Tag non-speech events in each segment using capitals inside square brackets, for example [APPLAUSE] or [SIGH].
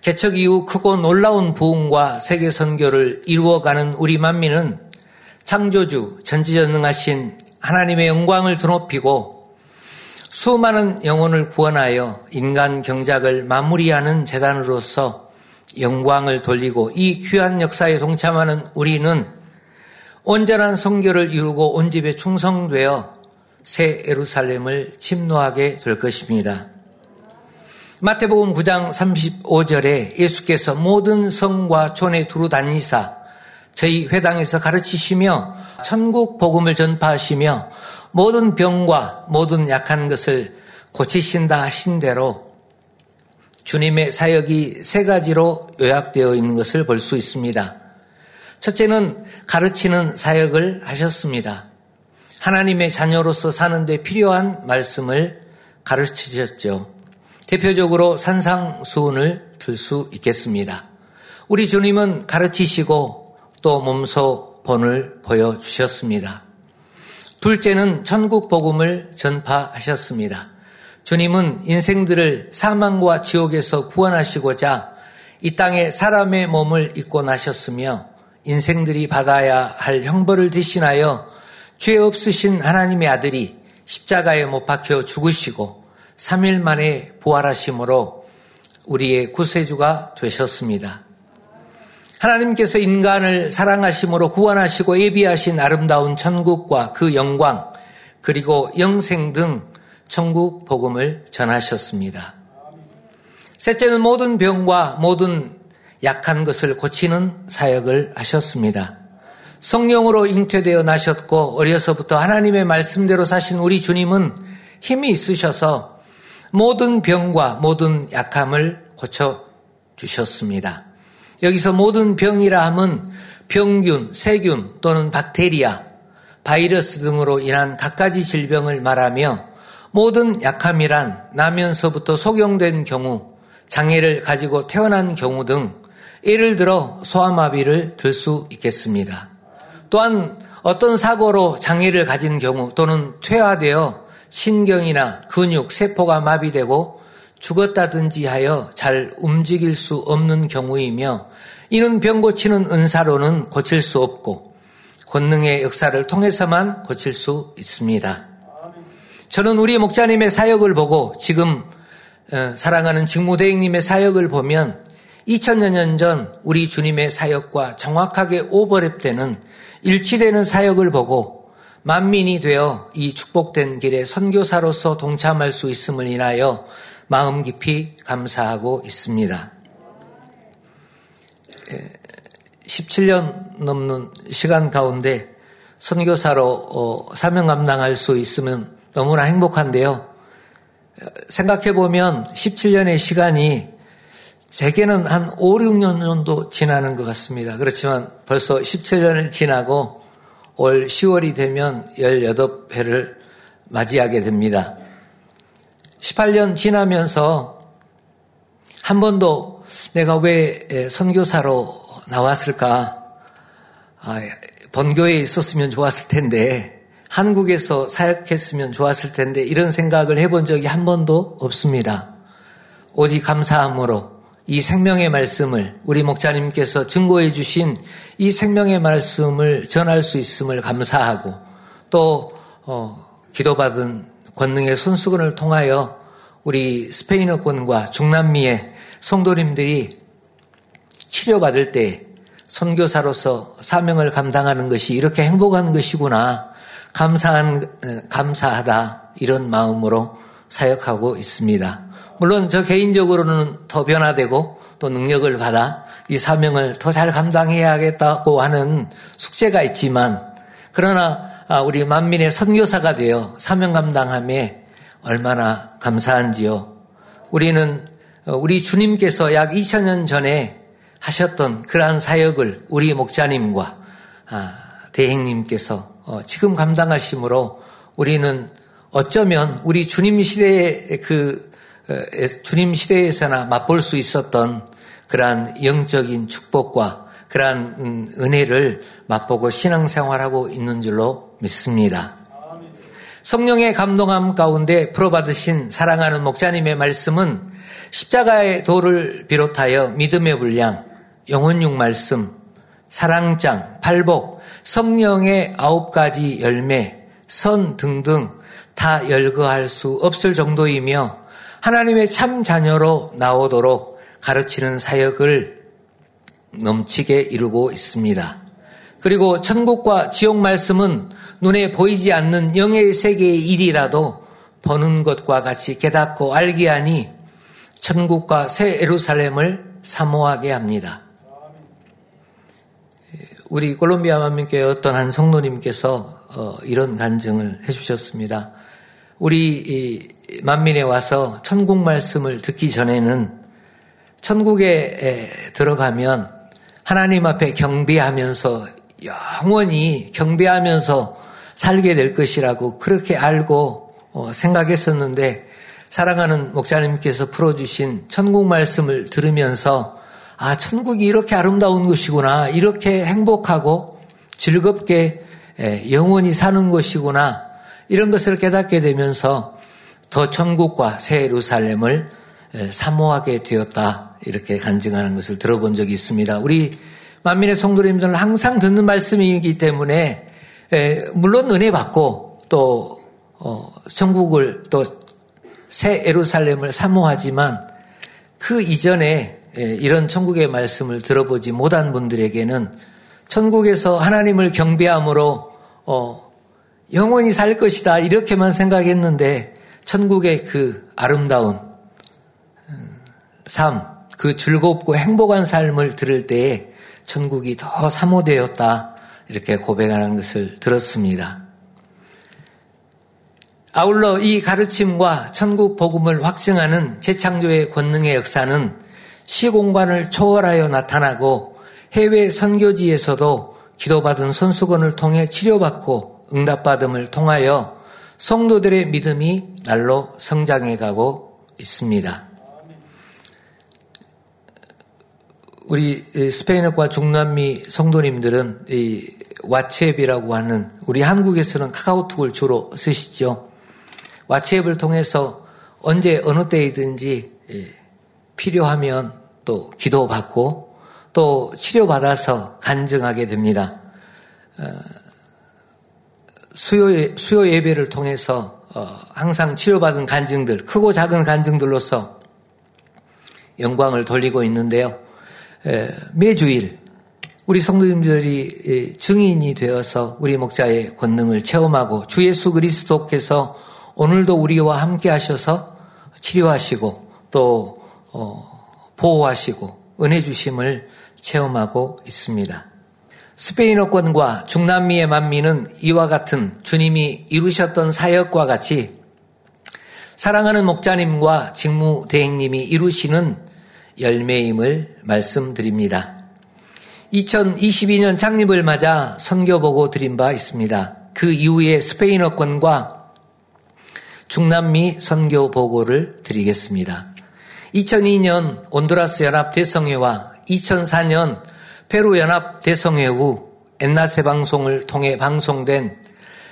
개척 이후 크고 놀라운 부흥과 세계 선교를 이루어가는 우리 만민은 창조주 전지전능하신 하나님의 영광을 드높이고 수많은 영혼을 구원하여 인간 경작을 마무리하는 재단으로서 영광을 돌리고 이 귀한 역사에 동참하는 우리는 온전한 성교를 이루고 온 집에 충성되어 새 에루살렘을 침노하게 될 것입니다. 마태복음 9장 35절에 예수께서 모든 성과 촌에 두루 다니사 저희 회당에서 가르치시며 천국 복음을 전파하시며 모든 병과 모든 약한 것을 고치신다 하신 대로 주님의 사역이 세 가지로 요약되어 있는 것을 볼 수 있습니다. 첫째는 가르치는 사역을 하셨습니다. 하나님의 자녀로서 사는데 필요한 말씀을 가르치셨죠. 대표적으로 산상수훈을 들 수 있겠습니다. 우리 주님은 가르치시고 또 몸소 본을 보여주셨습니다. 둘째는 천국 복음을 전파하셨습니다. 주님은 인생들을 사망과 지옥에서 구원하시고자 이 땅에 사람의 몸을 입고 나셨으며 인생들이 받아야 할 형벌을 대신하여 죄 없으신 하나님의 아들이 십자가에 못 박혀 죽으시고 3일 만에 부활하심으로 우리의 구세주가 되셨습니다. 하나님께서 인간을 사랑하심으로 구원하시고 예비하신 아름다운 천국과 그 영광 그리고 영생 등 천국 복음을 전하셨습니다. 셋째는 모든 병과 모든 약한 것을 고치는 사역을 하셨습니다. 성령으로 잉태되어 나셨고 어려서부터 하나님의 말씀대로 사신 우리 주님은 힘이 있으셔서 모든 병과 모든 약함을 고쳐 주셨습니다. 여기서 모든 병이라 함은 병균, 세균 또는 박테리아, 바이러스 등으로 인한 갖가지 질병을 말하며 모든 약함이란 나면서부터 소경된 경우, 장애를 가지고 태어난 경우 등 예를 들어 소아마비를 들 수 있겠습니다. 또한 어떤 사고로 장애를 가진 경우 또는 퇴화되어 신경이나 근육, 세포가 마비되고 죽었다든지 하여 잘 움직일 수 없는 경우이며 이는 병 고치는 은사로는 고칠 수 없고 권능의 역사를 통해서만 고칠 수 있습니다. 저는 우리 목자님의 사역을 보고 지금 어, 사랑하는 직무대행님의 사역을 보면 2000여 년 전 우리 주님의 사역과 정확하게 오버랩되는 일치되는 사역을 보고 만민이 되어 이 축복된 길에 선교사로서 동참할 수 있음을 인하여 마음 깊이 감사하고 있습니다. 17년 넘는 시간 가운데 선교사로 어, 사명 감당할 수 있으면 너무나 행복한데요. 생각해 보면 17년의 시간이 제게는 한 5, 6년 정도 지나는 것 같습니다. 그렇지만 벌써 17년을 지나고 올 10월이 되면 18회를 맞이하게 됩니다. 18년 지나면서 한 번도 내가 왜 선교사로 나왔을까? 아, 번교에 있었으면 좋았을 텐데, 한국에서 사역했으면 좋았을 텐데, 이런 생각을 해본 적이 한 번도 없습니다. 오직 감사함으로 이 생명의 말씀을 우리 목자님께서 증거해 주신 이 생명의 말씀을 전할 수 있음을 감사하고 또 어, 기도받은 권능의 손수건을 통하여 우리 스페인어권과 중남미의 성도님들이 치료받을 때 선교사로서 사명을 감당하는 것이 이렇게 행복한 것이구나 감사한 감사하다 이런 마음으로 사역하고 있습니다. 물론 저 개인적으로는 더 변화되고 또 능력을 받아 이 사명을 더 잘 감당해야겠다고 하는 숙제가 있지만 그러나 아, 우리 만민의 선교사가 되어 사명 감당함에 얼마나 감사한지요. 우리는 어, 우리 주님께서 약 2000년 전에 하셨던 그러한 사역을 우리 목자님과 아, 대행님께서 어, 지금 감당하심으로 우리는 어쩌면 우리 주님 시대의 그 주님 시대에서나 맛볼 수 있었던 그러한 영적인 축복과 그러한 음, 은혜를 맛보고 신앙생활하고 있는 줄로 믿습니다. 성령의 감동함 가운데 풀어받으신 사랑하는 목자님의 말씀은 십자가의 도를 비롯하여 믿음의 분량, 영혼육 말씀, 사랑장, 팔복, 성령의 아홉 가지 열매, 선 등등 다 열거할 수 없을 정도이며 하나님의 참 자녀로 나오도록 가르치는 사역을 넘치게 이루고 있습니다. 그리고 천국과 지옥 말씀은 눈에 보이지 않는 영의 세계의 일이라도 보는 것과 같이 깨닫고 알게 하니 천국과 새 에루살렘을 사모하게 합니다. 우리 콜롬비아 만민교회 어떤 한 성도님께서 어, 이런 간증을 해주셨습니다. 우리 만민에 와서 천국 말씀을 듣기 전에는 천국에 들어가면 하나님 앞에 경배하면서 영원히 경배하면서 살게 될 것이라고 그렇게 알고 어, 생각했었는데 사랑하는 목사님께서 풀어주신 천국 말씀을 들으면서 아, 천국이 이렇게 아름다운 것이구나. 이렇게 행복하고 즐겁게 영원히 사는 것이구나. 이런 것을 깨닫게 되면서 더 천국과 새 예루살렘을 사모하게 되었다. 이렇게 간증하는 것을 들어본 적이 있습니다. 우리 만민의 성도님들은 항상 듣는 말씀이기 때문에 물론 은혜 받고 또 어, 천국을 또 새 예루살렘을 사모하지만 그 이전에 이런 천국의 말씀을 들어보지 못한 분들에게는 천국에서 하나님을 경배함으로 어, 영원히 살 것이다 이렇게만 생각했는데 천국의 그 아름다운 음, 삶, 그 즐겁고 행복한 삶을 들을 때에 천국이 더 사모되었다 이렇게 고백하는 것을 들었습니다. 아울러 이 가르침과 천국 복음을 확증하는 재창조의 권능의 역사는 시공간을 초월하여 나타나고 해외 선교지에서도 기도받은 손수건을 통해 치료받고 응답받음을 통하여 성도들의 믿음이 날로 성장해 가고 있습니다. 우리 스페인어과 중남미 성도님들은 이 왓츠앱이라고 하는 우리 한국에서는 카카오톡을 주로 쓰시죠. 왓츠앱을 통해서 언제 어느 때이든지 예, 필요하면 또 기도받고 또 치료받아서 간증하게 됩니다. 어, 수요, 수요 예배를 통해서 어, 항상 치료받은 간증들, 크고 작은 간증들로서 영광을 돌리고 있는데요. 매주일 우리 성도님들이 증인이 되어서 우리 목자의 권능을 체험하고 주 예수 그리스도께서 오늘도 우리와 함께 하셔서 치료하시고 또 어, 보호하시고 은혜 주심을 체험하고 있습니다. 스페인어권과 중남미의 만민은 이와 같은 주님이 이루셨던 사역과 같이 사랑하는 목자님과 직무대행님이 이루시는 열매임을 말씀드립니다. 2022년 창립을 맞아 선교보고 드린 바 있습니다. 그 이후에 스페인어권과 중남미 선교 보고를 드리겠습니다. 2002년 온두라스 연합 대성회와 2004년 페루 연합 대성회 후 엔나세 방송을 통해 방송된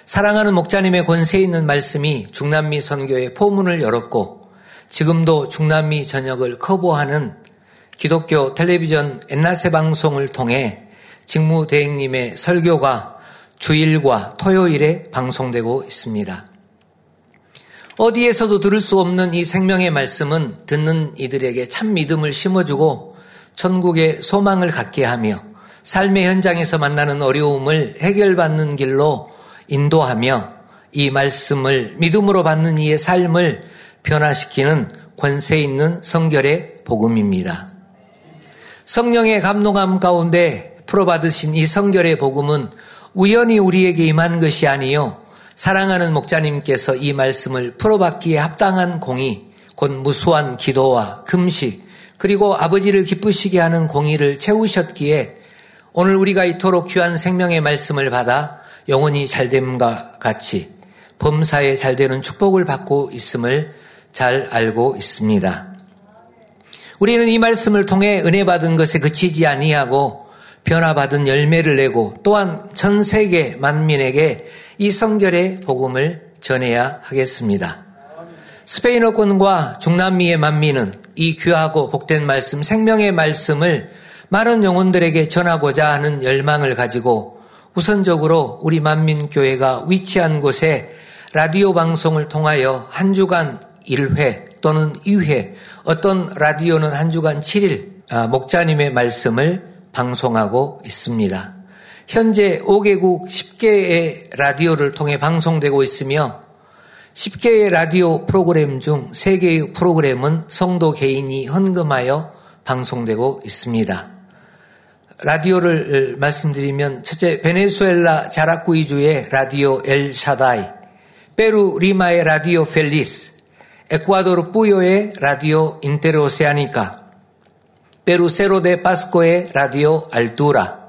사랑하는 목자님의 권세 있는 말씀이 중남미 선교의 포문을 열었고 지금도 중남미 전역을 커버하는 기독교 텔레비전 엔나세 방송을 통해 직무대행님의 설교가 주일과 토요일에 방송되고 있습니다. 어디에서도 들을 수 없는 이 생명의 말씀은 듣는 이들에게 참 믿음을 심어주고 천국의 소망을 갖게 하며 삶의 현장에서 만나는 어려움을 해결받는 길로 인도하며 이 말씀을 믿음으로 받는 이의 삶을 변화시키는 권세 있는 성결의 복음입니다. 성령의 감동함 가운데 풀어받으신 이 성결의 복음은 우연히 우리에게 임한 것이 아니요 사랑하는 목자님께서 이 말씀을 풀어받기에 합당한 공의, 곧 무수한 기도와 금식, 그리고 아버지를 기쁘시게 하는 공의를 채우셨기에 오늘 우리가 이토록 귀한 생명의 말씀을 받아 영원히 잘됨과 같이 범사에 잘되는 축복을 받고 있음을 잘 알고 있습니다. 우리는 이 말씀을 통해 은혜 받은 것에 그치지 아니하고 변화받은 열매를 내고 또한 전 세계 만민에게 이 성결의 복음을 전해야 하겠습니다. 스페인어권과 중남미의 만미는 이 귀하고 복된 말씀, 생명의 말씀을 많은 영혼들에게 전하고자 하는 열망을 가지고 우선적으로 우리 만민교회가 위치한 곳에 라디오 방송을 통하여 한 주간 1회 또는 2회, 어떤 라디오는 한 주간 7일 아, 목자님의 말씀을 방송하고 있습니다. 현재 5개국 10개의 라디오를 통해 방송되고 있으며 10개의 라디오 프로그램 중 3개의 프로그램은 성도 개인이 헌금하여 방송되고 있습니다. 라디오를 말씀드리면 첫째 베네수엘라 야라쿠이주의 라디오 엘 샤다이, 페루 리마의 라디오 펠리스, 에콰도르 뿌요의 라디오 인테르오세아니카, 페루 세로데 파스코의 라디오 알투라,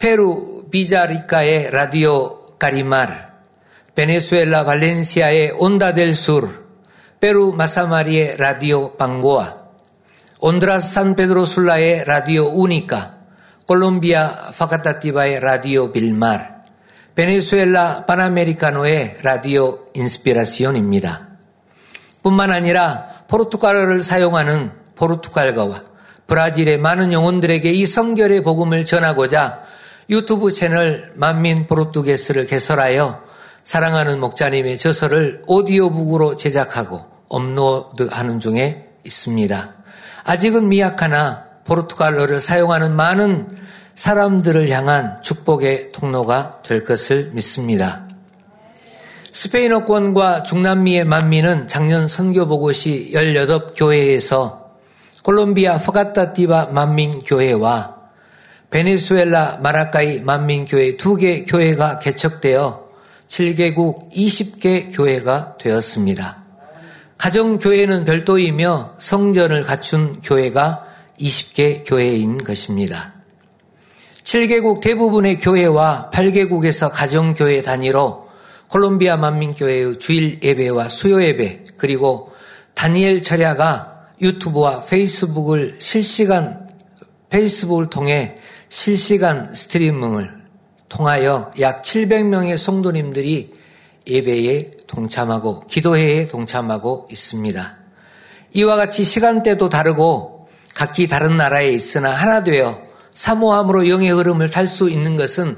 페루 비자리카의 라디오 카리마르, 베네수엘라 발렌시아의 온다 델 수르, 페루 마사마리의 라디오 방고아, 온두라스 산 페드로 술라의 라디오 우니까, 콜롬비아 파카타티바의 라디오 빌말, 베네수엘라 파나메리카노의 라디오 인스피라시온입니다. 뿐만 아니라 포르투갈어를 사용하는 포르투갈과 브라질의 많은 영혼들에게 이 성결의 복음을 전하고자 유튜브 채널 만민 포르투게스를 개설하여 사랑하는 목자님의 저서를 오디오북으로 제작하고 업로드하는 중에 있습니다. 아직은 미약하나 포르투갈어를 사용하는 많은 사람들을 향한 축복의 통로가 될 것을 믿습니다. 스페인어권과 중남미의 만민은 작년 선교보고 시 18교회에서 콜롬비아 포가타티바 만민교회와 베네수엘라 마라카이 만민교회 두 개 교회가 개척되어 7개국 20개 교회가 되었습니다. 가정교회는 별도이며 성전을 갖춘 교회가 20개 교회인 것입니다. 7개국 대부분의 교회와 8개국에서 가정교회 단위로 콜롬비아 만민교회의 주일 예배와 수요 예배 그리고 다니엘 철야가 유튜브와 페이스북을 실시간 페이스북을 통해 실시간 스트리밍을 통하여 약 700명의 성도님들이 예배에 동참하고 기도회에 동참하고 있습니다. 이와 같이 시간대도 다르고 각기 다른 나라에 있으나 하나 되어 사모함으로 영의 흐름을 탈 수 있는 것은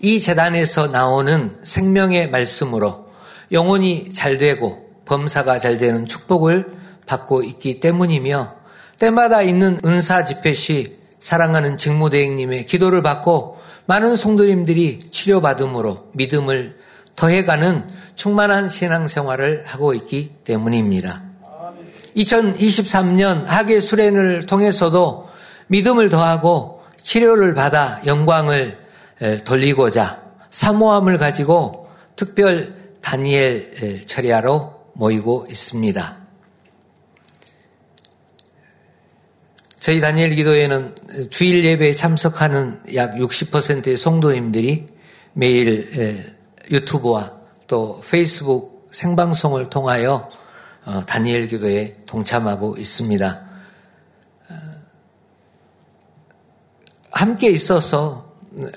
이 재단에서 나오는 생명의 말씀으로 영혼이 잘 되고 범사가 잘 되는 축복을 받고 있기 때문이며 때마다 있는 은사 집회 시 사랑하는 직무대행님의 기도를 받고 많은 성도님들이 치료받음으로 믿음을 더해가는 충만한 신앙생활을 하고 있기 때문입니다. 2023년 하계 수련을 통해서도 믿음을 더하고 치료를 받아 영광을 돌리고자 사모함을 가지고 특별 다니엘 처리하러 모이고 있습니다. 저희 다니엘 기도회는 주일 예배에 참석하는 약 60%의 성도님들이 매일 유튜브와 또 페이스북 생방송을 통하여 어, 다니엘 기도에 동참하고 있습니다. 어, 함께 있어서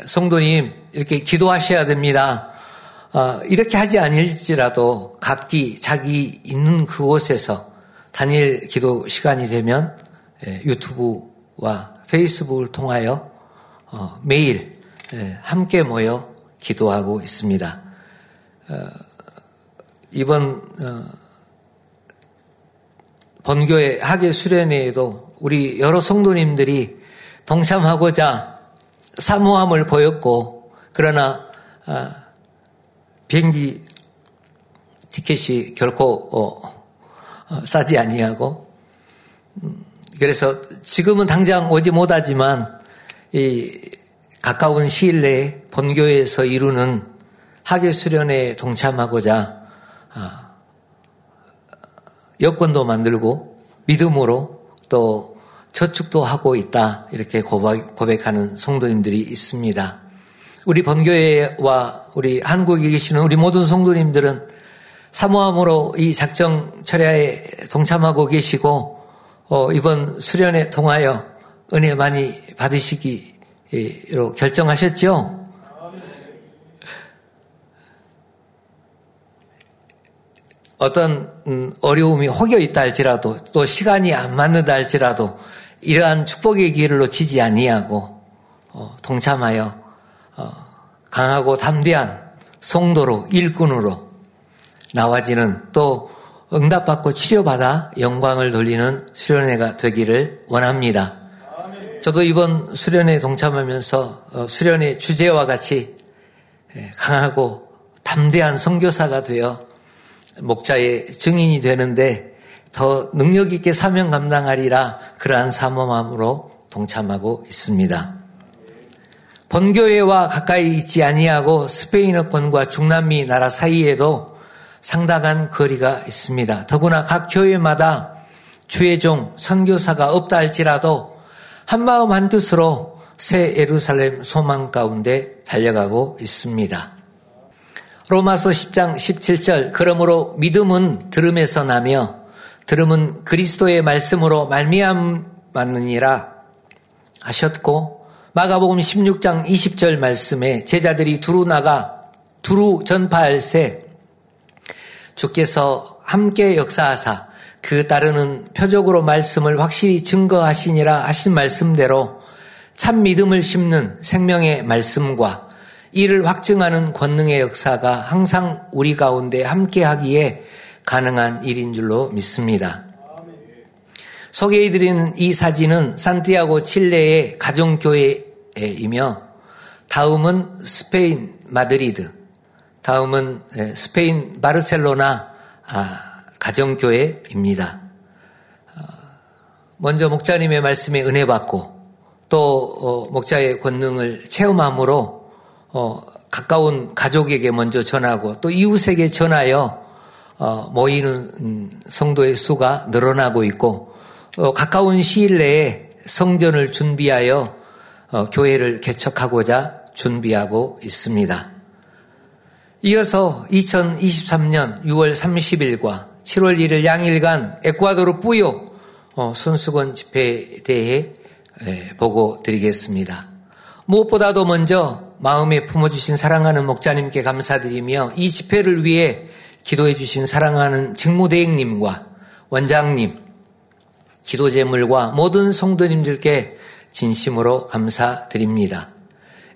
성도님 이렇게 기도하셔야 됩니다. 어, 이렇게 하지 않을지라도 각기 자기 있는 그곳에서 다니엘 기도 시간이 되면 예, 유튜브와 페이스북을 통하여 어, 매일 예, 함께 모여 기도하고 있습니다. 어, 이번 어, 본교회 학예 수련회에도 우리 여러 성도님들이 동참하고자 사모함을 보였고 그러나 비행기 티켓이 결코 싸지 아니하고 음, 그래서 지금은 당장 오지 못하지만 이 가까운 시일 내에 본교에서 이루는 학예 수련에 동참하고자 아, 여권도 만들고 믿음으로 또 저축도 하고 있다 이렇게 고백하는 성도님들이 있습니다. 우리 본교회와 우리 한국에 계시는 우리 모든 성도님들은 사모함으로 이 작정 철야에 동참하고 계시고 어, 이번 수련회 통하여 은혜 많이 받으시기로 결정하셨죠? 어떤 음, 어려움이 혹여 있다 할지라도 또 시간이 안 맞는다 할지라도 이러한 축복의 길을 놓치지 아니하고 어, 동참하여 어, 강하고 담대한 성도로 일꾼으로 나와지는 또 응답받고 치료받아 영광을 돌리는 수련회가 되기를 원합니다. 저도 이번 수련회에 동참하면서 수련회 주제와 같이 예, 강하고 담대한 선교사가 되어 목자의 증인이 되는데 더 능력 있게 사명 감당하리라 그러한 사모함으로 동참하고 있습니다. 본교회와 가까이 있지 아니하고 스페인어권과 중남미 나라 사이에도 상당한 거리가 있습니다. 더구나 각 교회마다 주의 종 선교사가 없다 할지라도 한마음 한뜻으로 새 예루살렘 소망 가운데 달려가고 있습니다. 로마서 10장 17절 그러므로 믿음은 들음에서 나며 들음은 그리스도의 말씀으로 말미암았느니라 하셨고 마가복음 16장 20절 말씀에 제자들이 두루 나가 두루 전파할새 주께서 함께 역사하사 그 따르는 표적으로 말씀을 확실히 증거하시니라 하신 말씀대로 참 믿음을 심는 생명의 말씀과 이를 확증하는 권능의 역사가 항상 우리 가운데 함께 하기에 가능한 일인 줄로 믿습니다. 소개해드리는 이 사진은 산티아고 칠레의 가정교회이며 다음은 스페인 마드리드, 다음은 스페인 바르셀로나 아, 가정교회입니다. 어, 먼저 목자님의 말씀에 은혜 받고 또 어, 목자의 권능을 체험함으로 어, 가까운 가족에게 먼저 전하고 또 이웃에게 전하여 어, 모이는 음, 성도의 수가 늘어나고 있고 어, 가까운 시일 내에 성전을 준비하여 어, 교회를 개척하고자 준비하고 있습니다. 이어서 2023년 6월 30일과 7월 1일 양일간 에콰도르 뿌요 어, 손수건 집회에 대해 보고 드리겠습니다. 무엇보다도 먼저 마음에 품어주신 사랑하는 목자님께 감사드리며 이 집회를 위해 기도해 주신 사랑하는 직무대행님과 원장님, 기도제물과 모든 성도님들께 진심으로 감사드립니다.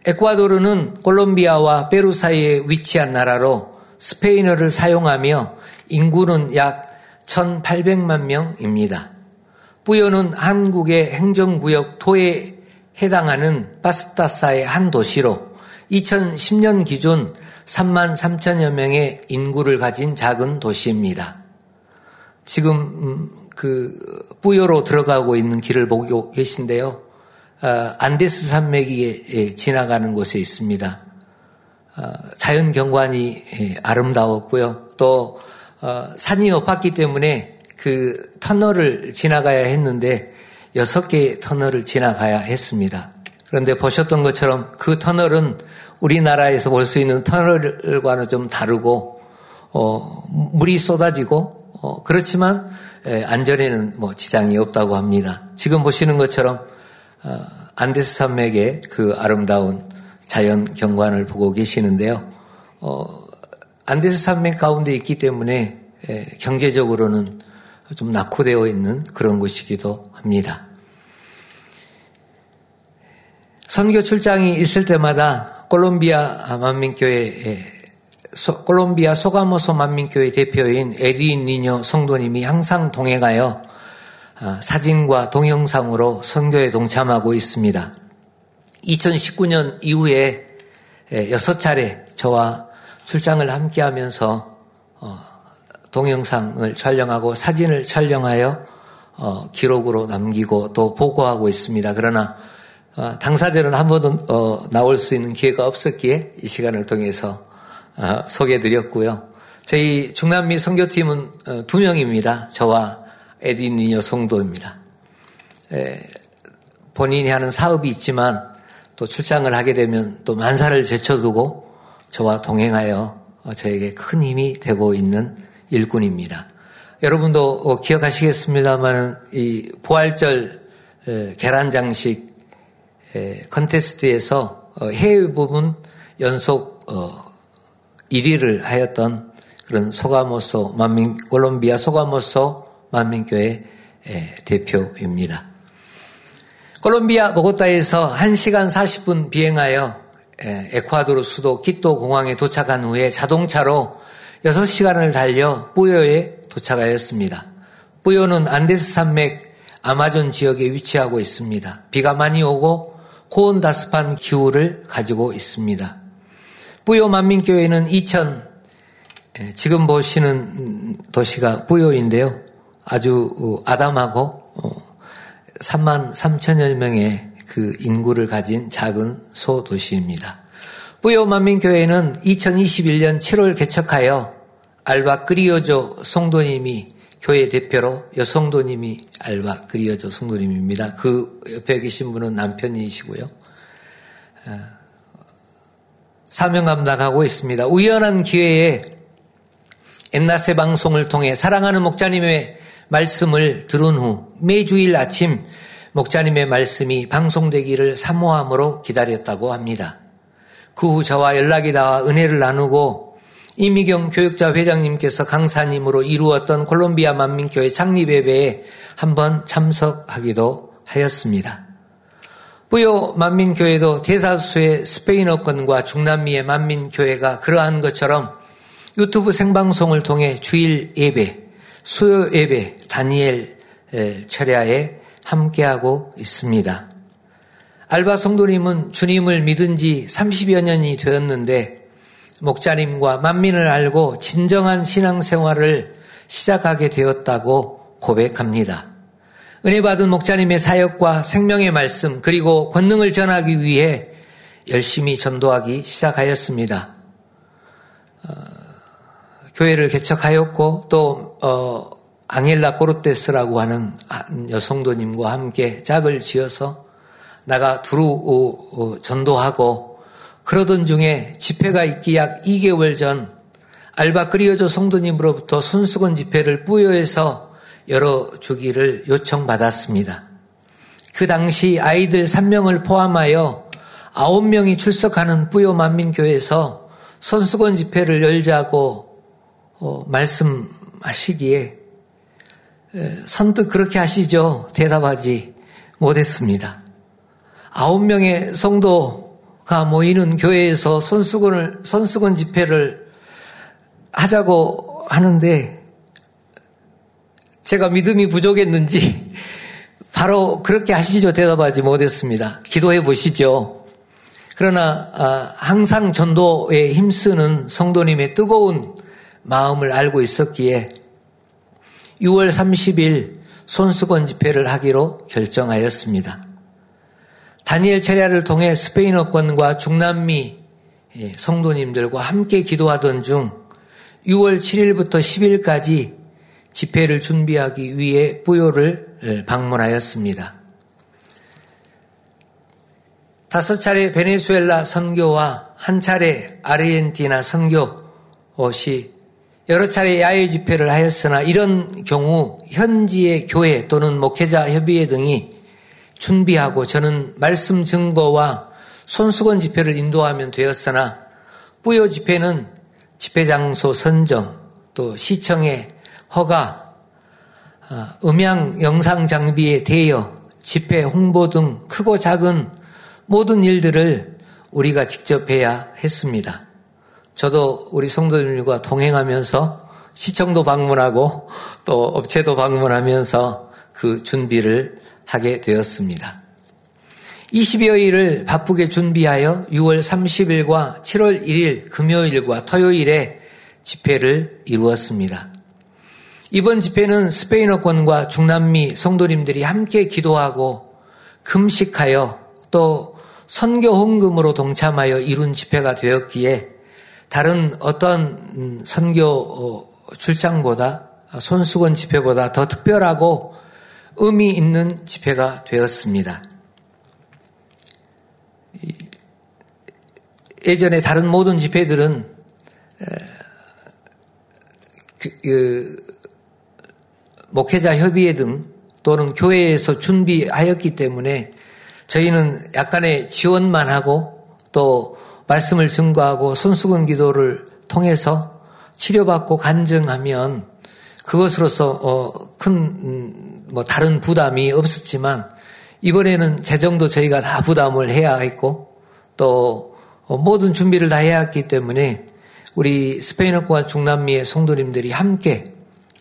에콰도르는 콜롬비아와 페루 사이에 위치한 나라로 스페인어를 사용하며 인구는 약 1,800만 명입니다. 뿌요는 한국의 행정구역 토에 해당하는 바스타사의 한 도시로 2010년 기준 3만 3천여 명의 인구를 가진 작은 도시입니다. 지금 음, 그 뿌요로 들어가고 있는 길을 보고 계신데요. 아, 안데스 산맥이 지나가는 곳에 있습니다. 아, 자연 경관이 아름다웠고요. 또 어, 산이 높았기 때문에 그 터널을 지나가야 했는데 여섯 개의 터널을 지나가야 했습니다. 그런데 보셨던 것처럼 그 터널은 우리나라에서 볼 수 있는 터널과는 좀 다르고 어, 물이 쏟아지고 어, 그렇지만 에, 안전에는 뭐 지장이 없다고 합니다. 지금 보시는 것처럼 어, 안데스 산맥의 그 아름다운 자연 경관을 보고 계시는데요. 어, 안데스 산맥 가운데 있기 때문에 에, 경제적으로는 좀 낙후되어 있는 그런 곳이기도 합니다. 선교 출장이 있을 때마다 콜롬비아 만민교회 콜롬비아 소가모소 만민교회 대표인 에디 니뇨 성도님이 항상 동행하여 아, 사진과 동영상으로 선교에 동참하고 있습니다. 2019년 이후에 여섯 차례 저와 출장을 함께 하면서 어, 동영상을 촬영하고 사진을 촬영하여 어, 기록으로 남기고 또 보고하고 있습니다. 그러나 어, 당사자는 한 번도 어, 나올 수 있는 기회가 없었기에 이 시간을 통해서 소개해드렸고요. 저희 중남미 선교팀은 두 명입니다. 저와 에디니녀 성도입니다. 본인이 하는 사업이 있지만 또 출장을 하게 되면 또 만사를 제쳐두고 저와 동행하여 저에게 큰 힘이 되고 있는 일꾼입니다. 여러분도 어, 기억하시겠습니다만 이 부활절 계란 장식 컨테스트에서 어, 해외 부분 연속 1위를 어, 하였던 그런 소가모소 만민 콜롬비아 소가모소 만민교회 대표입니다. 콜롬비아 보고타에서 1시간 40분 비행하여 에콰도르 수도 키토 공항에 도착한 후에 자동차로 6시간을 달려 뿌요에 도착하였습니다. 뿌요는 안데스 산맥 아마존 지역에 위치하고 있습니다. 비가 많이 오고 고온다습한 기후를 가지고 있습니다. 뿌요 만민교회는 2000 지금 보시는 도시가 뿌요인데요. 아주 어, 아담하고 3만 어, 3천여 명의 그 인구를 가진 작은 소도시입니다. 뿌요 만민교회는 2021년 7월 개척하여 알바 그리오조 성도님이 교회 대표로 여성도님이 알바 그리오조 성도님입니다. 그 옆에 계신 분은 남편이시고요. 어, 사명 감당하고 있습니다. 우연한 기회에 엠나세 방송을 통해 사랑하는 목자님의 말씀을 들은 후 매주일 아침 목자님의 말씀이 방송되기를 사모함으로 기다렸다고 합니다. 그 후 저와 연락이 닿아 은혜를 나누고 이미경 교육자 회장님께서 강사님으로 이루었던 콜롬비아 만민교회 창립예배에 한번 참석하기도 하였습니다. 뿌요 만민교회도 대다수의 스페인어권과 중남미의 만민교회가 그러한 것처럼 유튜브 생방송을 통해 주일 예배, 수요 예배, 다니엘 철야에 함께하고 있습니다. 알바 성도님은 주님을 믿은 지 30여 년이 되었는데 목자님과 만민을 알고 진정한 신앙생활을 시작하게 되었다고 고백합니다. 은혜 받은 목자님의 사역과 생명의 말씀 그리고 권능을 전하기 위해 열심히 전도하기 시작하였습니다. 어, 교회를 개척하였고 또 어, 앙헬라 코르테스라고 하는 여성도님과 함께 짝을 지어서 나가 두루 전도하고 그러던 중에 집회가 있기 약 2개월 전 알바 그리어조 성도님으로부터 손수건 집회를 뿌요해서 열어주기를 요청받았습니다. 그 당시 아이들 3명을 포함하여 9명이 출석하는 뿌요 만민교회에서 손수건 집회를 열자고 어, 말씀하시기에 선뜻 그렇게 하시죠. 대답하지 못했습니다. 아홉 명의 성도가 모이는 교회에서 손수건을, 손수건 집회를 하자고 하는데 제가 믿음이 부족했는지 [LAUGHS] 바로 그렇게 하시죠. 대답하지 못했습니다. 기도해 보시죠. 그러나 아, 항상 전도에 힘쓰는 성도님의 뜨거운 마음을 알고 있었기에 6월 30일 손수건 집회를 하기로 결정하였습니다. 다니엘 체리아를 통해 스페인어권과 중남미 예, 성도님들과 함께 기도하던 중 6월 7일부터 10일까지 집회를 준비하기 위해 부요를 예, 방문하였습니다. 다섯 차례 베네수엘라 선교와 한 차례 아르헨티나 선교 시 여러 차례 야외 집회를 하였으나 이런 경우 현지의 교회 또는 목회자 협의회 등이 준비하고 저는 말씀 증거와 손수건 집회를 인도하면 되었으나 뿌요 집회는 집회 장소 선정 또 시청의 허가 아, 음향 영상 장비의 대여 집회 홍보 등 크고 작은 모든 일들을 우리가 직접 해야 했습니다. 저도 우리 성도님과 동행하면서 시청도 방문하고 또 업체도 방문하면서 그 준비를 하게 되었습니다. 20여일을 바쁘게 준비하여 6월 30일과 7월 1일 금요일과 토요일에 집회를 이루었습니다. 이번 집회는 스페인어권과 중남미 성도님들이 함께 기도하고 금식하여 또 선교 헌금으로 동참하여 이룬 집회가 되었기에 다른 어떤 선교 어, 출장보다 손수건 집회보다 더 특별하고 의미 있는 집회가 되었습니다. 예전에 다른 모든 집회들은 그, 그, 목회자 협의회 등 또는 교회에서 준비하였기 때문에 저희는 약간의 지원만 하고 또 말씀을 증거하고 손수건 기도를 통해서 치료받고 간증하면 그것으로서 어, 큰뭐 음, 다른 부담이 없었지만 이번에는 재정도 저희가 다 부담을 해야 했고 또 어, 모든 준비를 다 해야 했기 때문에 우리 스페인어과 중남미의 성도님들이 함께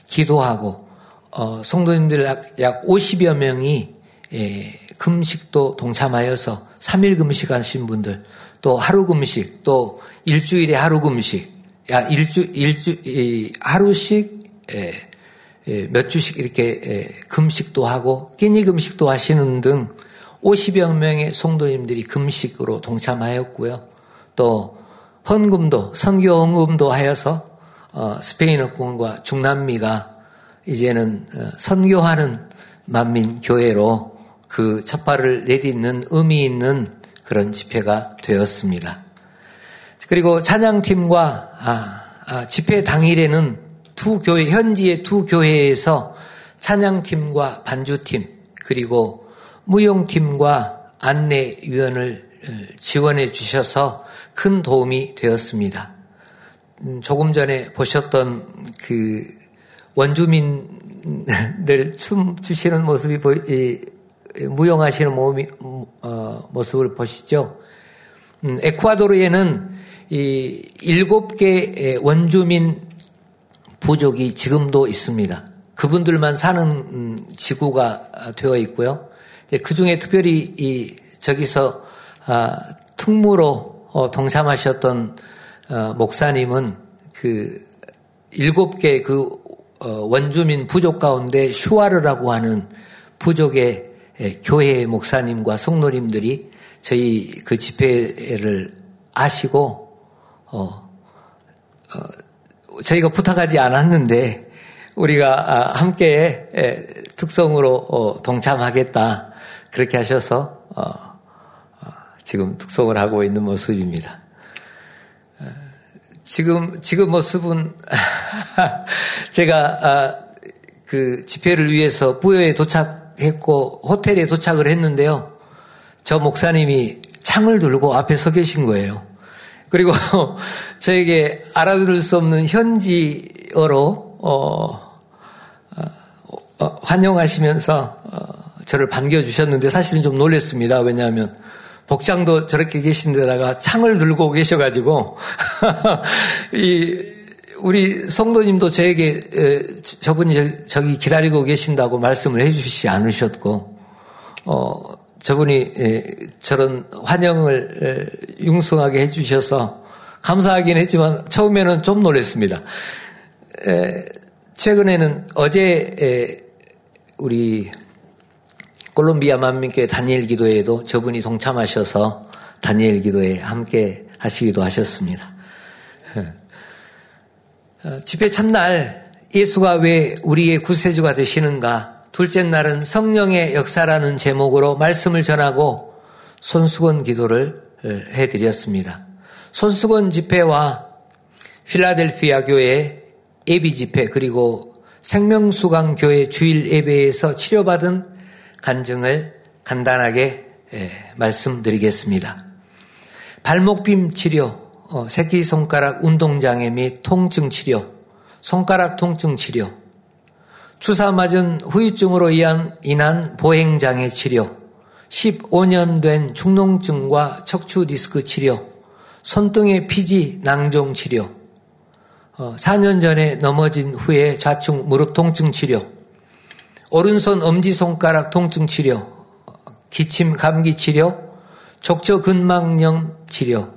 기도하고 어, 성도님들 약 50여 명이 예, 금식도 동참하여서 3일 금식하신 분들 또 하루 금식 또 일주일에 하루 금식 야 일주 일주 하루씩 예, 예, 몇 주씩 이렇게 예, 금식도 하고 끼니 금식도 하시는 등 50여 명의 성도님들이 금식으로 동참하였고요. 또 헌금도 선교 헌금도 하여서 어, 스페인어권과 중남미가 이제는 어, 선교하는 만민 교회로 그 첫발을 내딛는 의미 있는 그런 집회가 되었습니다. 그리고 찬양팀과 아, 아, 집회 당일에는 두 교회, 현지의 두 교회에서 찬양팀과 반주팀, 그리고 무용팀과 안내위원을 어, 지원해 주셔서 큰 도움이 되었습니다. 음, 조금 전에 보셨던 그 원주민들 춤 추시는 모습이 보, 이, 무용하시는 몸이, 어, 모습을 보시죠. 음, 에쿠아도르에는 이 일곱 개 원주민 부족이 지금도 있습니다. 그분들만 사는 음, 지구가 되어 있고요. 그 중에 특별히 이 저기서 아, 특무로 어, 동참하셨던 어, 목사님은 그 일곱 개그 원주민 부족 가운데 슈와르라고 하는 부족의 교회 목사님과 성노님들이 저희 그 집회를 아시고 어, 어, 저희가 부탁하지 않았는데 우리가 아, 함께 특성으로 어, 동참하겠다 그렇게 하셔서 어, 어, 지금 특성을 하고 있는 모습입니다. 지금 지금 모습은 [LAUGHS] 제가 아, 그 집회를 위해서 부여에 도착 했고 호텔에 도착을 했는데요. 저 목사님이 창을 들고 앞에 서 계신 거예요. 그리고 [LAUGHS] 저에게 알아들을 수 없는 현지어로 어, 어, 어, 환영하시면서 어, 저를 반겨주셨는데 사실은 좀 놀랐습니다. 왜냐하면 복장도 저렇게 계신 데다가 창을 들고 계셔가지고 [LAUGHS] 이 우리 성도님도 저에게 저분이 저기 기다리고 계신다고 말씀을 해주시지 않으셨고 어, 저분이 예, 저런 환영을 융숭하게 해주셔서 감사하긴 했지만 처음에는 좀 놀랐습니다. 최근에는 어제 우리 콜롬비아 만민교회 다니엘 기도에도 저분이 동참하셔서 다니엘 기도에 함께 하시기도 하셨습니다. 어, 집회 첫날 예수가 왜 우리의 구세주가 되시는가 둘째 날은 성령의 역사라는 제목으로 말씀을 전하고 손수건 기도를 해드렸습니다. 손수건 집회와 필라델피아 교회 예비 집회 그리고 생명수강 교회 주일 예배에서 치료받은 간증을 간단하게 말씀드리겠습니다. 발목빔 치료, 어, 새끼손가락 운동장애 및 통증 치료, 손가락 통증 치료, 주사 맞은 후유증으로 인한 보행장애 치료, 15년 된 축농증과 척추 디스크 치료, 손등의 피지 낭종 치료, 4년 어, 전에 넘어진 후에 좌측 무릎 통증 치료, 오른손 엄지손가락 통증 치료, 기침 감기 치료, 족저 근막염 치료,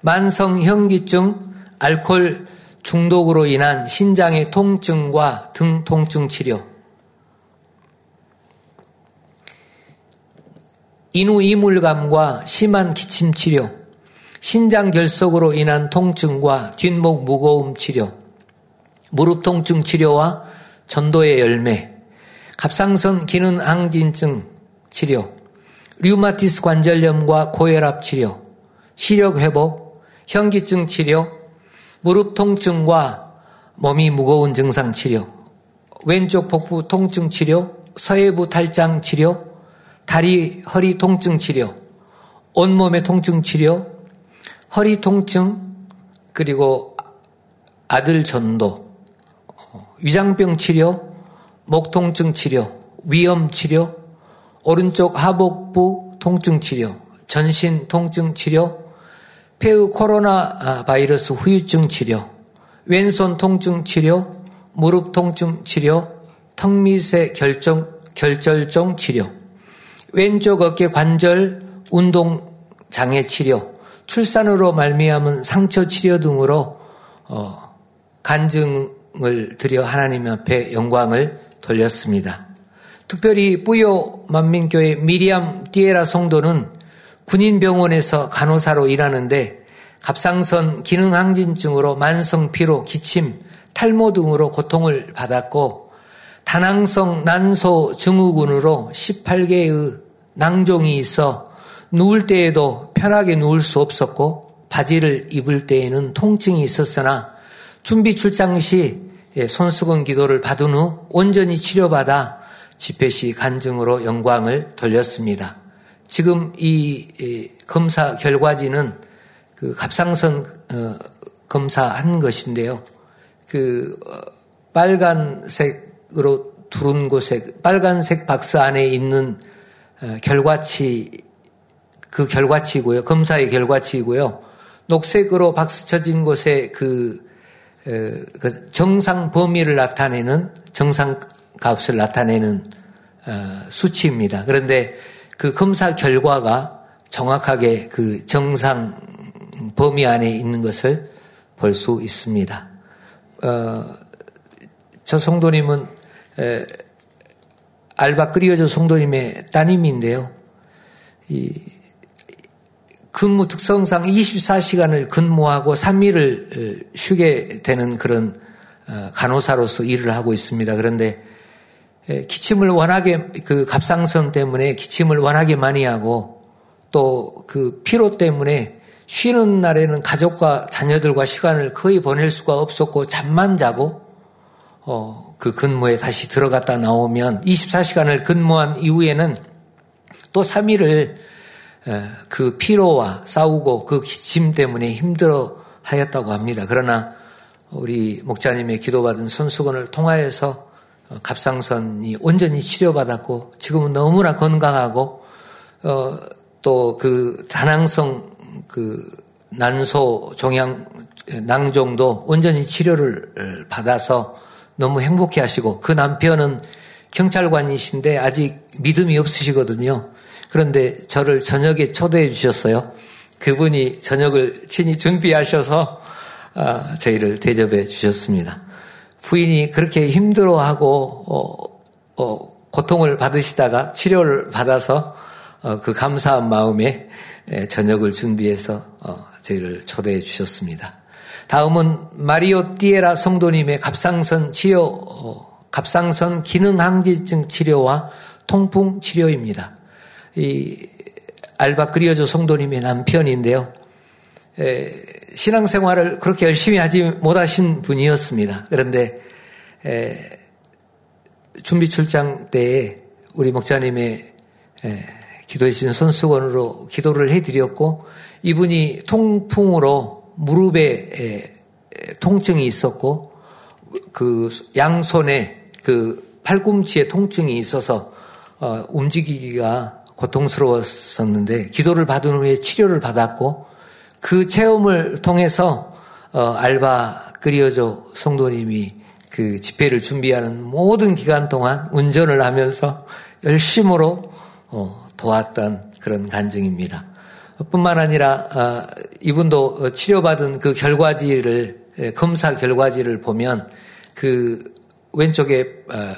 만성 현기증, 알코올 중독으로 인한 신장의 통증과 등 통증 치료, 인후 이물감과 심한 기침 치료, 신장 결석으로 인한 통증과 뒷목 무거움 치료, 무릎 통증 치료와 전도의 열매, 갑상선 기능 항진증 치료, 류마티스 관절염과 고혈압 치료, 시력 회복, 현기증 치료, 무릎 통증과 몸이 무거운 증상 치료, 왼쪽 복부 통증 치료, 서해부 탈장 치료, 다리 허리 통증 치료, 온몸의 통증 치료, 허리 통증, 그리고 아들 전도, 어, 위장병 치료, 목 통증 치료, 위염 치료, 오른쪽 하복부 통증 치료, 전신 통증 치료, 폐의 코로나 아, 바이러스 후유증 치료, 왼손 통증 치료, 무릎 통증 치료, 턱밑의 결정, 결절종 치료, 왼쪽 어깨 관절 운동 장애 치료, 출산으로 말미암은 상처 치료 등으로 어, 간증을 드려 하나님 앞에 영광을 돌렸습니다. 특별히 뿌요 만민교회 미리암 띠에라 성도는 군인병원에서 간호사로 일하는데 갑상선 기능 항진증으로 만성 피로, 기침, 탈모 등으로 고통을 받았고 다낭성 난소 증후군으로 18개의 낭종이 있어 누울 때에도 편하게 누울 수 없었고 바지를 입을 때에는 통증이 있었으나 준비 출장 시 손수건 기도를 받은 후 온전히 치료받아 집회 시 간증으로 영광을 돌렸습니다. 지금 이 검사 결과지는 그 갑상선 어, 검사한 것인데요. 그 어, 빨간색으로 두른 곳에 빨간색 박스 안에 있는 어, 결과치 그 결과치고요. 검사의 결과치이고요. 녹색으로 박스 쳐진 곳에 그, 그 정상 범위를 나타내는 정상 값을 나타내는 수치입니다. 그런데 그 검사 결과가 정확하게 그 정상 범위 안에 있는 것을 볼 수 있습니다. 어, 저 성도님은 에, 알바 끓여줘 성도님의 따님인데요. 이 근무 특성상 24시간을 근무하고 3일을 쉬게 되는 그런 어, 간호사로서 일을 하고 있습니다. 그런데 기침을 워낙에 그 갑상선 때문에 기침을 워낙에 많이 하고 또 그 피로 때문에 쉬는 날에는 가족과 자녀들과 시간을 거의 보낼 수가 없었고 잠만 자고 어, 그 근무에 다시 들어갔다 나오면 24시간을 근무한 이후에는 또 3일을 그 피로와 싸우고 그 기침 때문에 힘들어 하였다고 합니다. 그러나 우리 목자님의 기도받은 손수건을 통하여서 어, 갑상선이 온전히 치료받았고 지금은 너무나 건강하고 어, 또 그 다낭성 그 난소 종양 낭종도 온전히 치료를 받아서 너무 행복해 하시고 그 남편은 경찰관이신데 아직 믿음이 없으시거든요. 그런데 저를 저녁에 초대해 주셨어요. 그분이 저녁을 친히 준비하셔서 아, 저희를 대접해 주셨습니다. 부인이 그렇게 힘들어하고 어, 어, 고통을 받으시다가 치료를 받아서 어, 그 감사한 마음에 저녁을 준비해서 어, 저희를 초대해 주셨습니다. 다음은 마리오 띠에라 성도님의 갑상선 치료, 어, 갑상선 기능 항진증 치료와 통풍 치료입니다. 이 알바 그리어조 성도님의 남편인데요. 에, 신앙생활을 그렇게 열심히 하지 못하신 분이었습니다. 그런데 에, 준비 출장 때에 우리 목자님의 에, 기도해 주신 손수건으로 기도를 해드렸고 이분이 통풍으로 무릎에 통증이 있었고 그 양손에 그 팔꿈치에 통증이 있어서 어, 움직이기가 고통스러웠었는데 기도를 받은 후에 치료를 받았고 그 체험을 통해서 어, 알바 끓여줘 성도님이 그 집회를 준비하는 모든 기간 동안 운전을 하면서 열심으로 어, 도왔던 그런 간증입니다. 뿐만 아니라 어, 이분도 치료받은 그 결과지를 예, 검사 결과지를 보면 그 왼쪽에 어,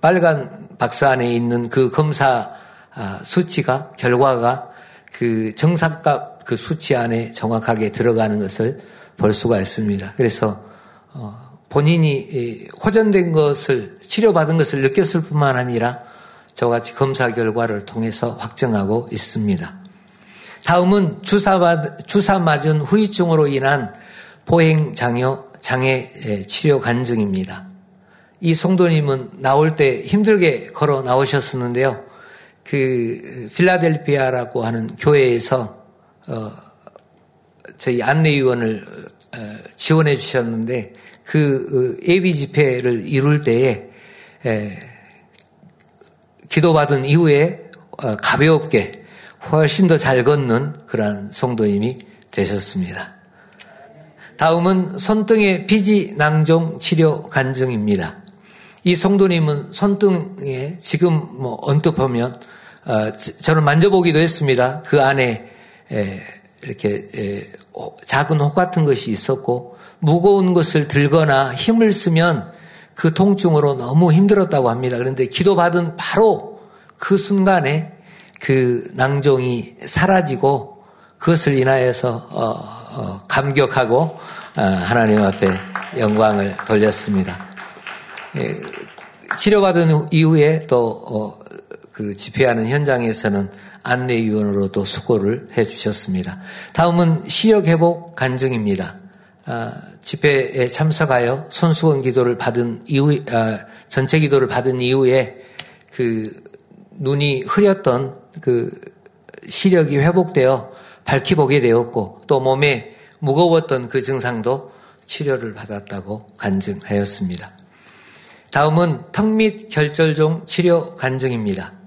빨간 박스 안에 있는 그 검사 아, 수치가 결과가 그 정상값 그 수치 안에 정확하게 들어가는 것을 볼 수가 있습니다. 그래서 어, 본인이 호전된 것을 치료받은 것을 느꼈을 뿐만 아니라 저같이 검사 결과를 통해서 확정하고 있습니다. 다음은 주사, 주사 맞은 후유증으로 인한 보행 장애, 장애 치료 간증입니다. 이 성도님은 나올 때 힘들게 걸어 나오셨었는데요. 그 필라델피아라고 하는 교회에서 어, 저희 안내위원을 지원해 주셨는데 그 예비 집회를 이룰 때에 기도받은 이후에 어, 가볍게 훨씬 더 잘 걷는 그러한 성도님이 되셨습니다. 다음은 손등의 비지 낭종 치료 간증입니다. 이 성도님은 손등에 지금 뭐 언뜻 보면 어, 저는 만져보기도 했습니다. 그 안에 이렇게 작은 혹 같은 것이 있었고 무거운 것을 들거나 힘을 쓰면 그 통증으로 너무 힘들었다고 합니다. 그런데 기도받은 바로 그 순간에 그 낭종이 사라지고 그것을 인하여서 어, 어, 감격하고 어, 하나님 앞에 영광을 돌렸습니다. 예, 치료받은 이후에 또 그 집회하는 현장에서는 안내위원으로도 수고를 해주셨습니다. 다음은 시력 회복 간증입니다. 아, 집회에 참석하여 손수건 기도를 받은 이후, 아, 전체 기도를 받은 이후에 그 눈이 흐렸던 그 시력이 회복되어 밝히 보게 되었고 또 몸에 무거웠던 그 증상도 치료를 받았다고 간증하였습니다. 다음은 턱 및 결절종 치료 간증입니다.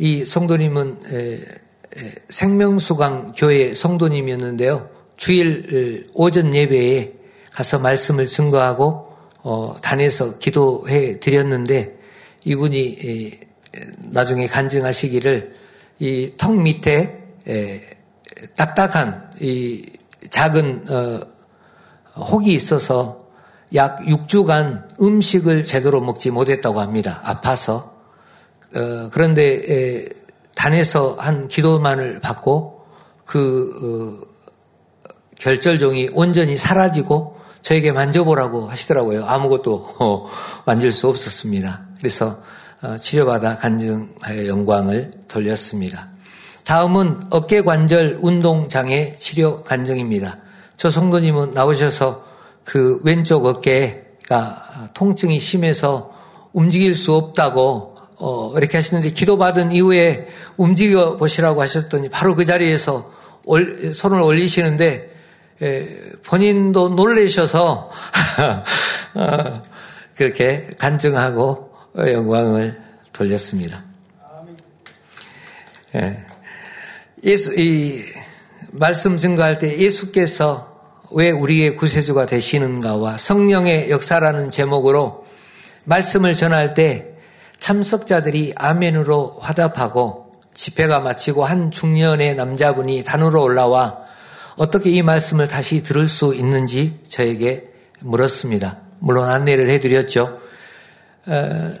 이 성도님은 생명수강 교회 성도님이었는데요. 주일 오전 예배에 가서 말씀을 증거하고 어, 단에서 기도해 드렸는데 이분이 나중에 간증하시기를 이 턱 밑에 딱딱한 이 작은 어, 혹이 있어서 약 6주간 음식을 제대로 먹지 못했다고 합니다. 아파서. 어, 그런데 단에서 한 기도만을 받고 그 어, 결절종이 온전히 사라지고 저에게 만져보라고 하시더라고요. 아무것도 [LAUGHS] 어, 만질 수 없었습니다. 그래서 어, 치료받아 간증하여 영광을 돌렸습니다. 다음은 어깨 관절 운동 장애 치료 간증입니다. 저 성도님은 나오셔서 그 왼쪽 어깨가 통증이 심해서 움직일 수 없다고 어, 이렇게 하시는데 기도받은 이후에 움직여 보시라고 하셨더니 바로 그 자리에서 손을 올리시는데 예, 본인도 놀라셔서 [LAUGHS] 어, 그렇게 간증하고 영광을 돌렸습니다. 예. 예수, 이 말씀 증거할 때 예수께서 왜 우리의 구세주가 되시는가와 성령의 역사라는 제목으로 말씀을 전할 때 참석자들이 아멘으로 화답하고 집회가 마치고 한 중년의 남자분이 단으로 올라와 어떻게 이 말씀을 다시 들을 수 있는지 저에게 물었습니다. 물론 안내를 해드렸죠. 어,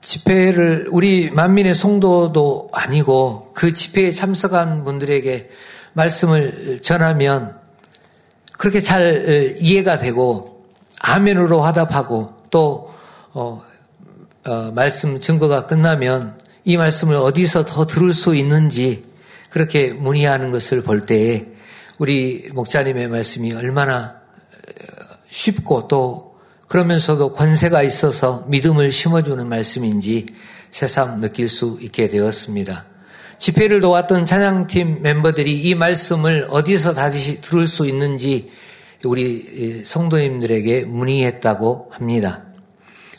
집회를 우리 만민의 성도도 아니고 그 집회에 참석한 분들에게 말씀을 전하면 그렇게 잘 이해가 되고 아멘으로 화답하고 또 어, 어, 말씀 증거가 끝나면 이 말씀을 어디서 더 들을 수 있는지 그렇게 문의하는 것을 볼 때에 우리 목자님의 말씀이 얼마나 쉽고 또 그러면서도 권세가 있어서 믿음을 심어주는 말씀인지 새삼 느낄 수 있게 되었습니다. 집회를 도왔던 찬양팀 멤버들이 이 말씀을 어디서 다시 들을 수 있는지 우리 성도님들에게 문의했다고 합니다.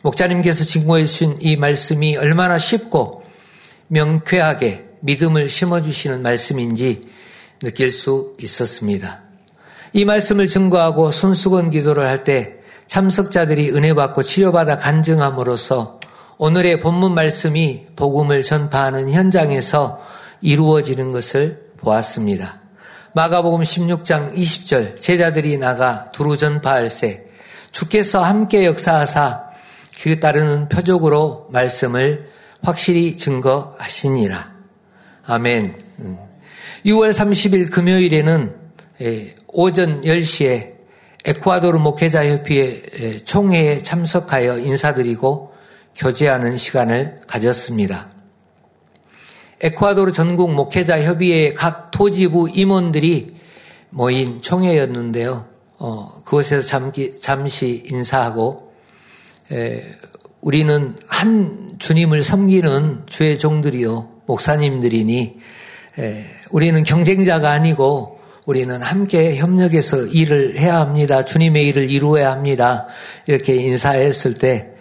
목자님께서 증거해 주신 이 말씀이 얼마나 쉽고 명쾌하게 믿음을 심어주시는 말씀인지 느낄 수 있었습니다. 이 말씀을 증거하고 손수건 기도를 할 때 참석자들이 은혜 받고 치료받아 간증함으로써 오늘의 본문 말씀이 복음을 전파하는 현장에서 이루어지는 것을 보았습니다. 마가복음 16장 20절 제자들이 나가 두루 전파할세 주께서 함께 역사하사 그 따르는 표적으로 말씀을 확실히 증거하시니라. 아멘. 6월 음. 30일 금요일에는 오전 10시에 에쿠아도르 목회자 협의회 총회에 참석하여 인사드리고 교제하는 시간을 가졌습니다. 에쿠아도르 전국 목회자 협의회 각 토지부 임원들이 모인 총회였는데요. 어, 그곳에서 잠기, 잠시 인사하고 에, 우리는 한 주님을 섬기는 주의 종들이요 목사님들이니 에, 우리는 경쟁자가 아니고 우리는 함께 협력해서 일을 해야 합니다. 주님의 일을 이루어야 합니다. 이렇게 인사했을 때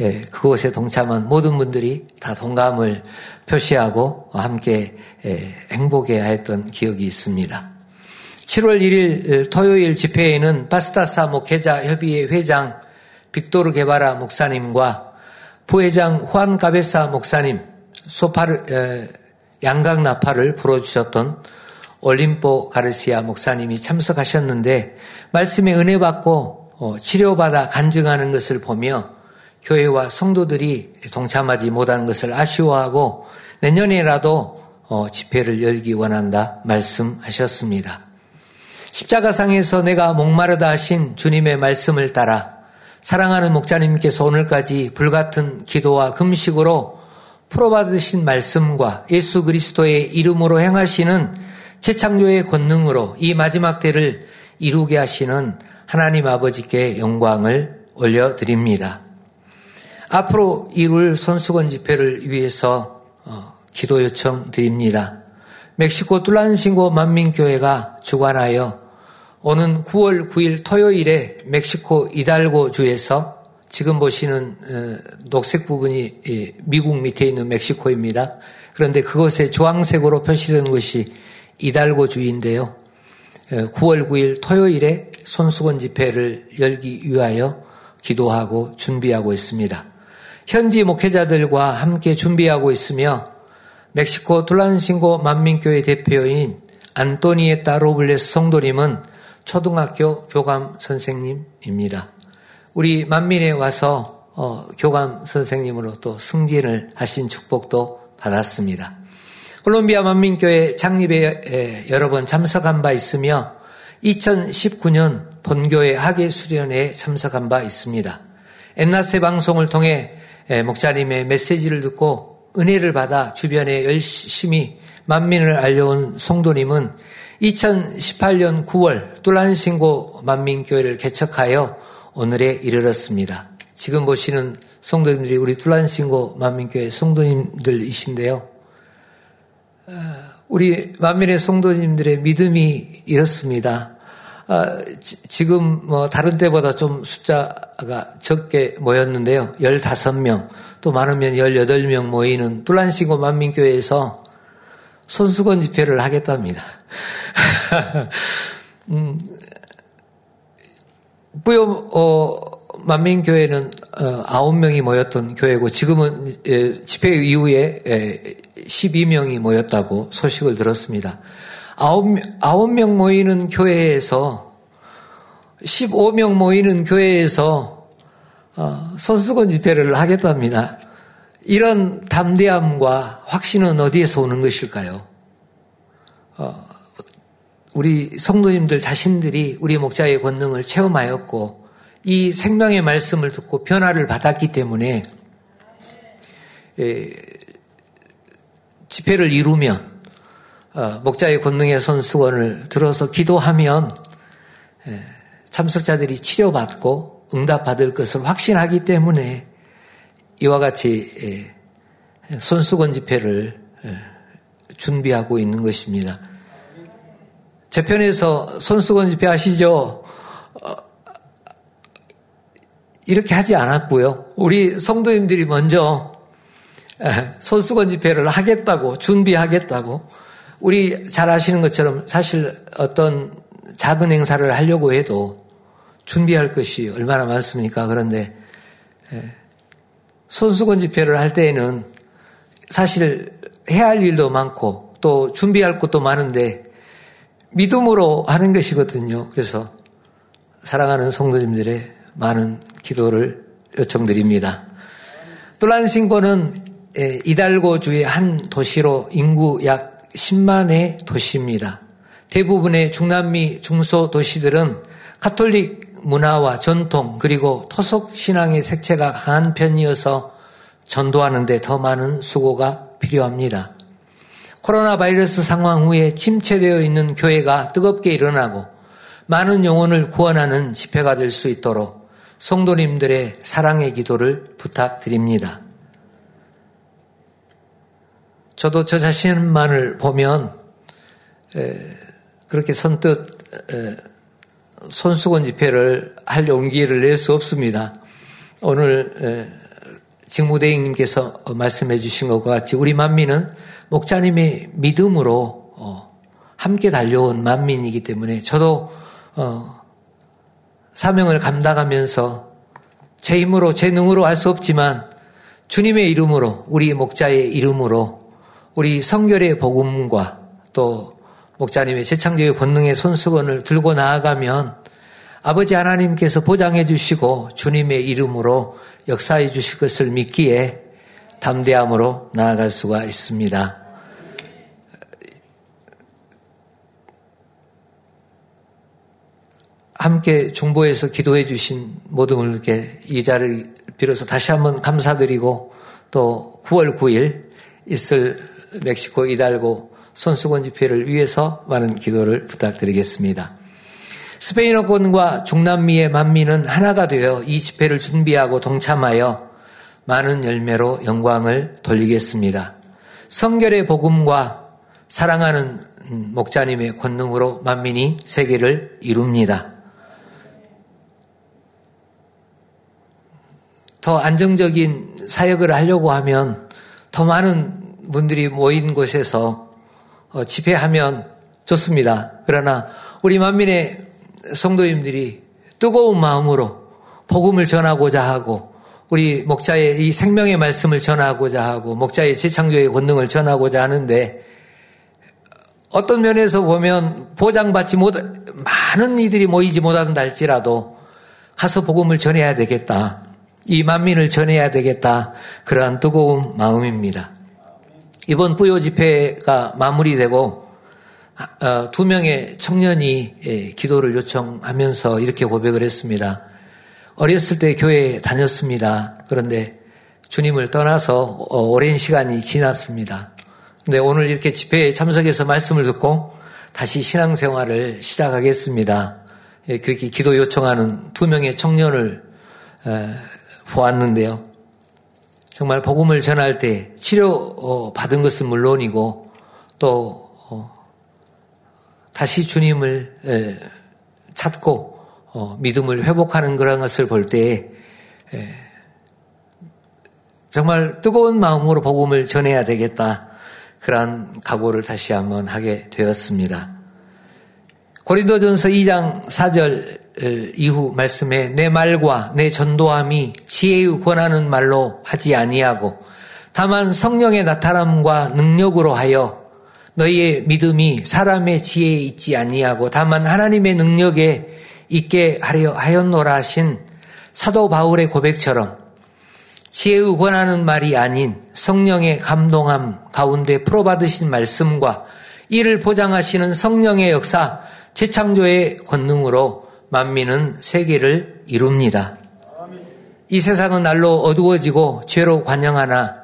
예, 그곳에 동참한 모든 분들이 다 동감을 표시하고 함께 예, 행복해 하였던 기억이 있습니다. 7월 1일 토요일 집회에는 바스타사 목회자 협의회 회장 빅토르 게바라 목사님과 부회장 후안 가베사 목사님 소파르 양각 나파를 불어주셨던 올림포 가르시아 목사님이 참석하셨는데 말씀에 은혜 받고 어, 치료받아 간증하는 것을 보며 교회와 성도들이 동참하지 못하는 것을 아쉬워하고 내년에라도 어, 집회를 열기 원한다 말씀하셨습니다. 십자가상에서 내가 목마르다 하신 주님의 말씀을 따라 사랑하는 목자님께서 오늘까지 불같은 기도와 금식으로 풀어받으신 말씀과 예수 그리스도의 이름으로 행하시는 재창조의 권능으로 이 마지막 때를 이루게 하시는 하나님 아버지께 영광을 올려드립니다. 앞으로 이룰 손수건 집회를 위해서 어, 기도 요청 드립니다. 멕시코 뚫란신고 만민교회가 주관하여 오는 9월 9일 토요일에 멕시코 이달고 주에서 지금 보시는 어, 녹색 부분이 미국 밑에 있는 멕시코입니다. 그런데 그것에 주황색으로 표시된 것이 이달고 주인데요. 9월 어, 9일 토요일에 손수건 집회를 열기 위하여 기도하고 준비하고 있습니다. 현지 목회자들과 함께 준비하고 있으며 멕시코 둘란신고 만민교회 대표인 안토니에 따 로블레스 성도님은 초등학교 교감 선생님입니다. 우리 만민에 와서 어, 교감 선생님으로 또 승진을 하신 축복도 받았습니다. 콜롬비아 만민교회 창립에 여러 번 참석한 바 있으며 2019년 본교회 학예 수련회에 참석한 바 있습니다. 엔나세 방송을 통해 목사님의 메시지를 듣고 은혜를 받아 주변에 열심히 만민을 알려온 송도님은 2018년 9월 뚫란신고 만민교회를 개척하여 오늘에 이르렀습니다. 지금 보시는 성도님들이 우리 뚫란신고 만민교회 성도님들이신데요. 어, 우리 만민의 성도님들의 믿음이 이렇습니다. 어, 지금 뭐 다른 때보다 좀 숫자가 적게 모였는데요. 15명, 또 많으면 18명 모이는 뚫란신고 만민교회에서 손수건 집회를 하겠답니다. [LAUGHS] 음, 뿌요 어, 만민교회는 어, 9명이 모였던 교회고 지금은 예, 집회 이후에 예, 12명이 모였다고 소식을 들었습니다. 9, 9명 모이는 교회에서 15명 모이는 교회에서 어, 손수건 집회를 하겠답니다. 이런 담대함과 확신은 어디에서 오는 것일까요? 어, 우리 성도님들 자신들이 우리 목자의 권능을 체험하였고 이 생명의 말씀을 듣고 변화를 받았기 때문에 에, 집회를 이루면 어, 목자의 권능의 손수건을 들어서 기도하면 에, 참석자들이 치료받고 응답받을 것을 확신하기 때문에 이와 같이 에, 손수건 집회를 준비하고 있는 것입니다. 재편에서 손수건 집회 아시죠? 어, 이렇게 하지 않았고요. 우리 성도님들이 먼저 손수건 집회를 하겠다고 준비하겠다고 우리 잘 아시는 것처럼 사실 어떤 작은 행사를 하려고 해도 준비할 것이 얼마나 많습니까? 그런데 손수건 집회를 할 때에는 사실 해야 할 일도 많고 또 준비할 것도 많은데 믿음으로 하는 것이거든요. 그래서 사랑하는 성도님들의 많은 기도를 요청드립니다. 뚫란 신고는 이달고주의 한 도시로 인구 약 10만의 도시입니다. 대부분의 중남미 중소 도시들은 카톨릭 문화와 전통 그리고 토속 신앙의 색채가 강한 편이어서 전도하는데 더 많은 수고가 필요합니다. 코로나 바이러스 상황 후에 침체되어 있는 교회가 뜨겁게 일어나고 많은 영혼을 구원하는 집회가 될 수 있도록 성도님들의 사랑의 기도를 부탁드립니다. 저도 저 자신만을 보면 그렇게 선뜻 손수건 집회를 할 용기를 낼 수 없습니다. 오늘 직무대행님께서 말씀해 주신 것과 같이 우리 만민은 목자님의 믿음으로 어, 함께 달려온 만민이기 때문에 저도 어, 사명을 감당하면서 제 힘으로 제 능으로 할수 없지만 주님의 이름으로 우리 목자의 이름으로 우리 성결의 복음과 또 목자님의 재창조의 권능의 손수건을 들고 나아가면 아버지 하나님께서 보장해 주시고 주님의 이름으로 역사해 주실 것을 믿기에 담대함으로 나아갈 수가 있습니다. 함께 중보에서 기도해 주신 모든 분들께 이 자를 빌어서 다시 한번 감사드리고 또 9월 9일 있을 멕시코 이달고 손수건 집회를 위해서 많은 기도를 부탁드리겠습니다. 스페인어권과 중남미의 만민은 하나가 되어 이 집회를 준비하고 동참하여 많은 열매로 영광을 돌리겠습니다. 성결의 복음과 사랑하는 목자님의 권능으로 만민이 세계를 이룹니다. 더 안정적인 사역을 하려고 하면 더 많은 분들이 모인 곳에서 어, 집회하면 좋습니다. 그러나 우리 만민의 성도님들이 뜨거운 마음으로 복음을 전하고자 하고 우리 목자의 이 생명의 말씀을 전하고자 하고 목자의 재창조의 권능을 전하고자 하는데 어떤 면에서 보면 보장받지 못 많은 이들이 모이지 못한다 할지라도 가서 복음을 전해야 되겠다. 이 만민을 전해야 되겠다. 그러한 뜨거운 마음입니다. 이번 부요 집회가 마무리되고 어, 두 명의 청년이 예, 기도를 요청하면서 이렇게 고백을 했습니다. 어렸을 때 교회에 다녔습니다. 그런데 주님을 떠나서 어, 오랜 시간이 지났습니다. 근데 오늘 이렇게 집회에 참석해서 말씀을 듣고 다시 신앙생활을 시작하겠습니다. 예, 그렇게 기도 요청하는 두 명의 청년을 보았는데요. 정말 복음을 전할 때 치료 어, 받은 것은 물론이고 또 어, 다시 주님을 찾고 어, 믿음을 회복하는 그런 것을 볼 때에 정말 뜨거운 마음으로 복음을 전해야 되겠다. 그러한 각오를 다시 한번 하게 되었습니다. 고린도전서 2장 4절 이후 말씀에 내 말과 내 전도함이 지혜의 권하는 말로 하지 아니하고 다만 성령의 나타남과 능력으로 하여 너희의 믿음이 사람의 지혜에 있지 아니하고 다만 하나님의 능력에 있게 하려 하였노라 하신 사도 바울의 고백처럼 지혜의 권하는 말이 아닌 성령의 감동함 가운데 풀어받으신 말씀과 이를 보장하시는 성령의 역사, 재창조의 권능으로 만민은 세계를 이룹니다. 이 세상은 날로 어두워지고 죄로 관영하나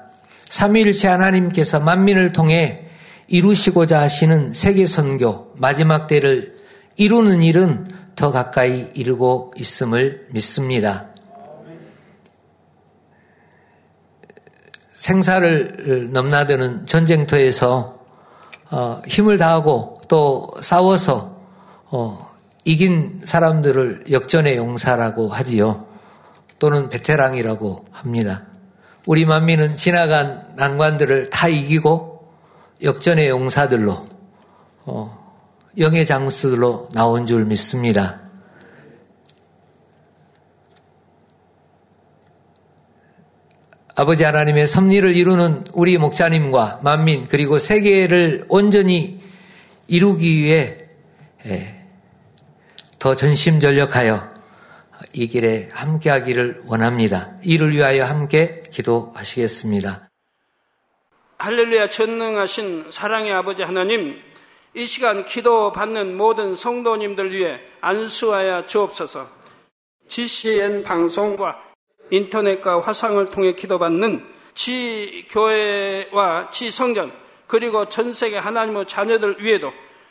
삼위일체 하나님께서 만민을 통해 이루시고자 하시는 세계 선교 마지막 때를 이루는 일은 더 가까이 이르고 있음을 믿습니다. 생사를 넘나드는 전쟁터에서 어, 힘을 다하고 또 싸워서 어, 이긴 사람들을 역전의 용사라고 하지요. 또는 베테랑이라고 합니다. 우리 만민은 지나간 난관들을 다 이기고 역전의 용사들로 어, 영의 장수들로 나온 줄 믿습니다. 아버지 하나님의 섭리를 이루는 우리 목자님과 만민 그리고 세계를 온전히 이루기 위해 예, 더 전심전력하여 이 길에 함께하기를 원합니다. 이를 위하여 함께 기도하시겠습니다. 할렐루야 전능하신 사랑의 아버지 하나님 이 시간 기도 받는 모든 성도님들 위해 안수하여 주옵소서 GCN 방송과 인터넷과 화상을 통해 기도받는 지 교회와 지 성전 그리고 전 세계 하나님의 자녀들 위에도